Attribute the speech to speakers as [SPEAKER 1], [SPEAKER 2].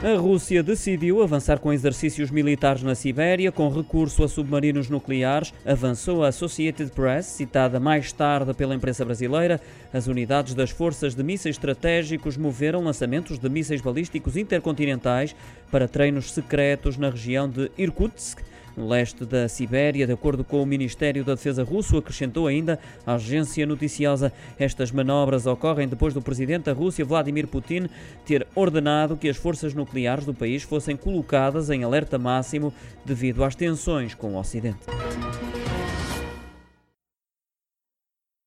[SPEAKER 1] A Rússia decidiu avançar com exercícios militares na Sibéria, com recurso a submarinos nucleares, avançou a Associated Press, citada mais tarde pela imprensa brasileira. As unidades das forças de mísseis estratégicos moveram lançamentos de mísseis balísticos intercontinentais para treinos secretos na região de Irkutsk leste da Sibéria, de acordo com o Ministério da Defesa russo, acrescentou ainda a agência noticiosa. Estas manobras ocorrem depois do presidente da Rússia, Vladimir Putin, ter ordenado que as forças nucleares do país fossem colocadas em alerta máximo devido às tensões com o Ocidente.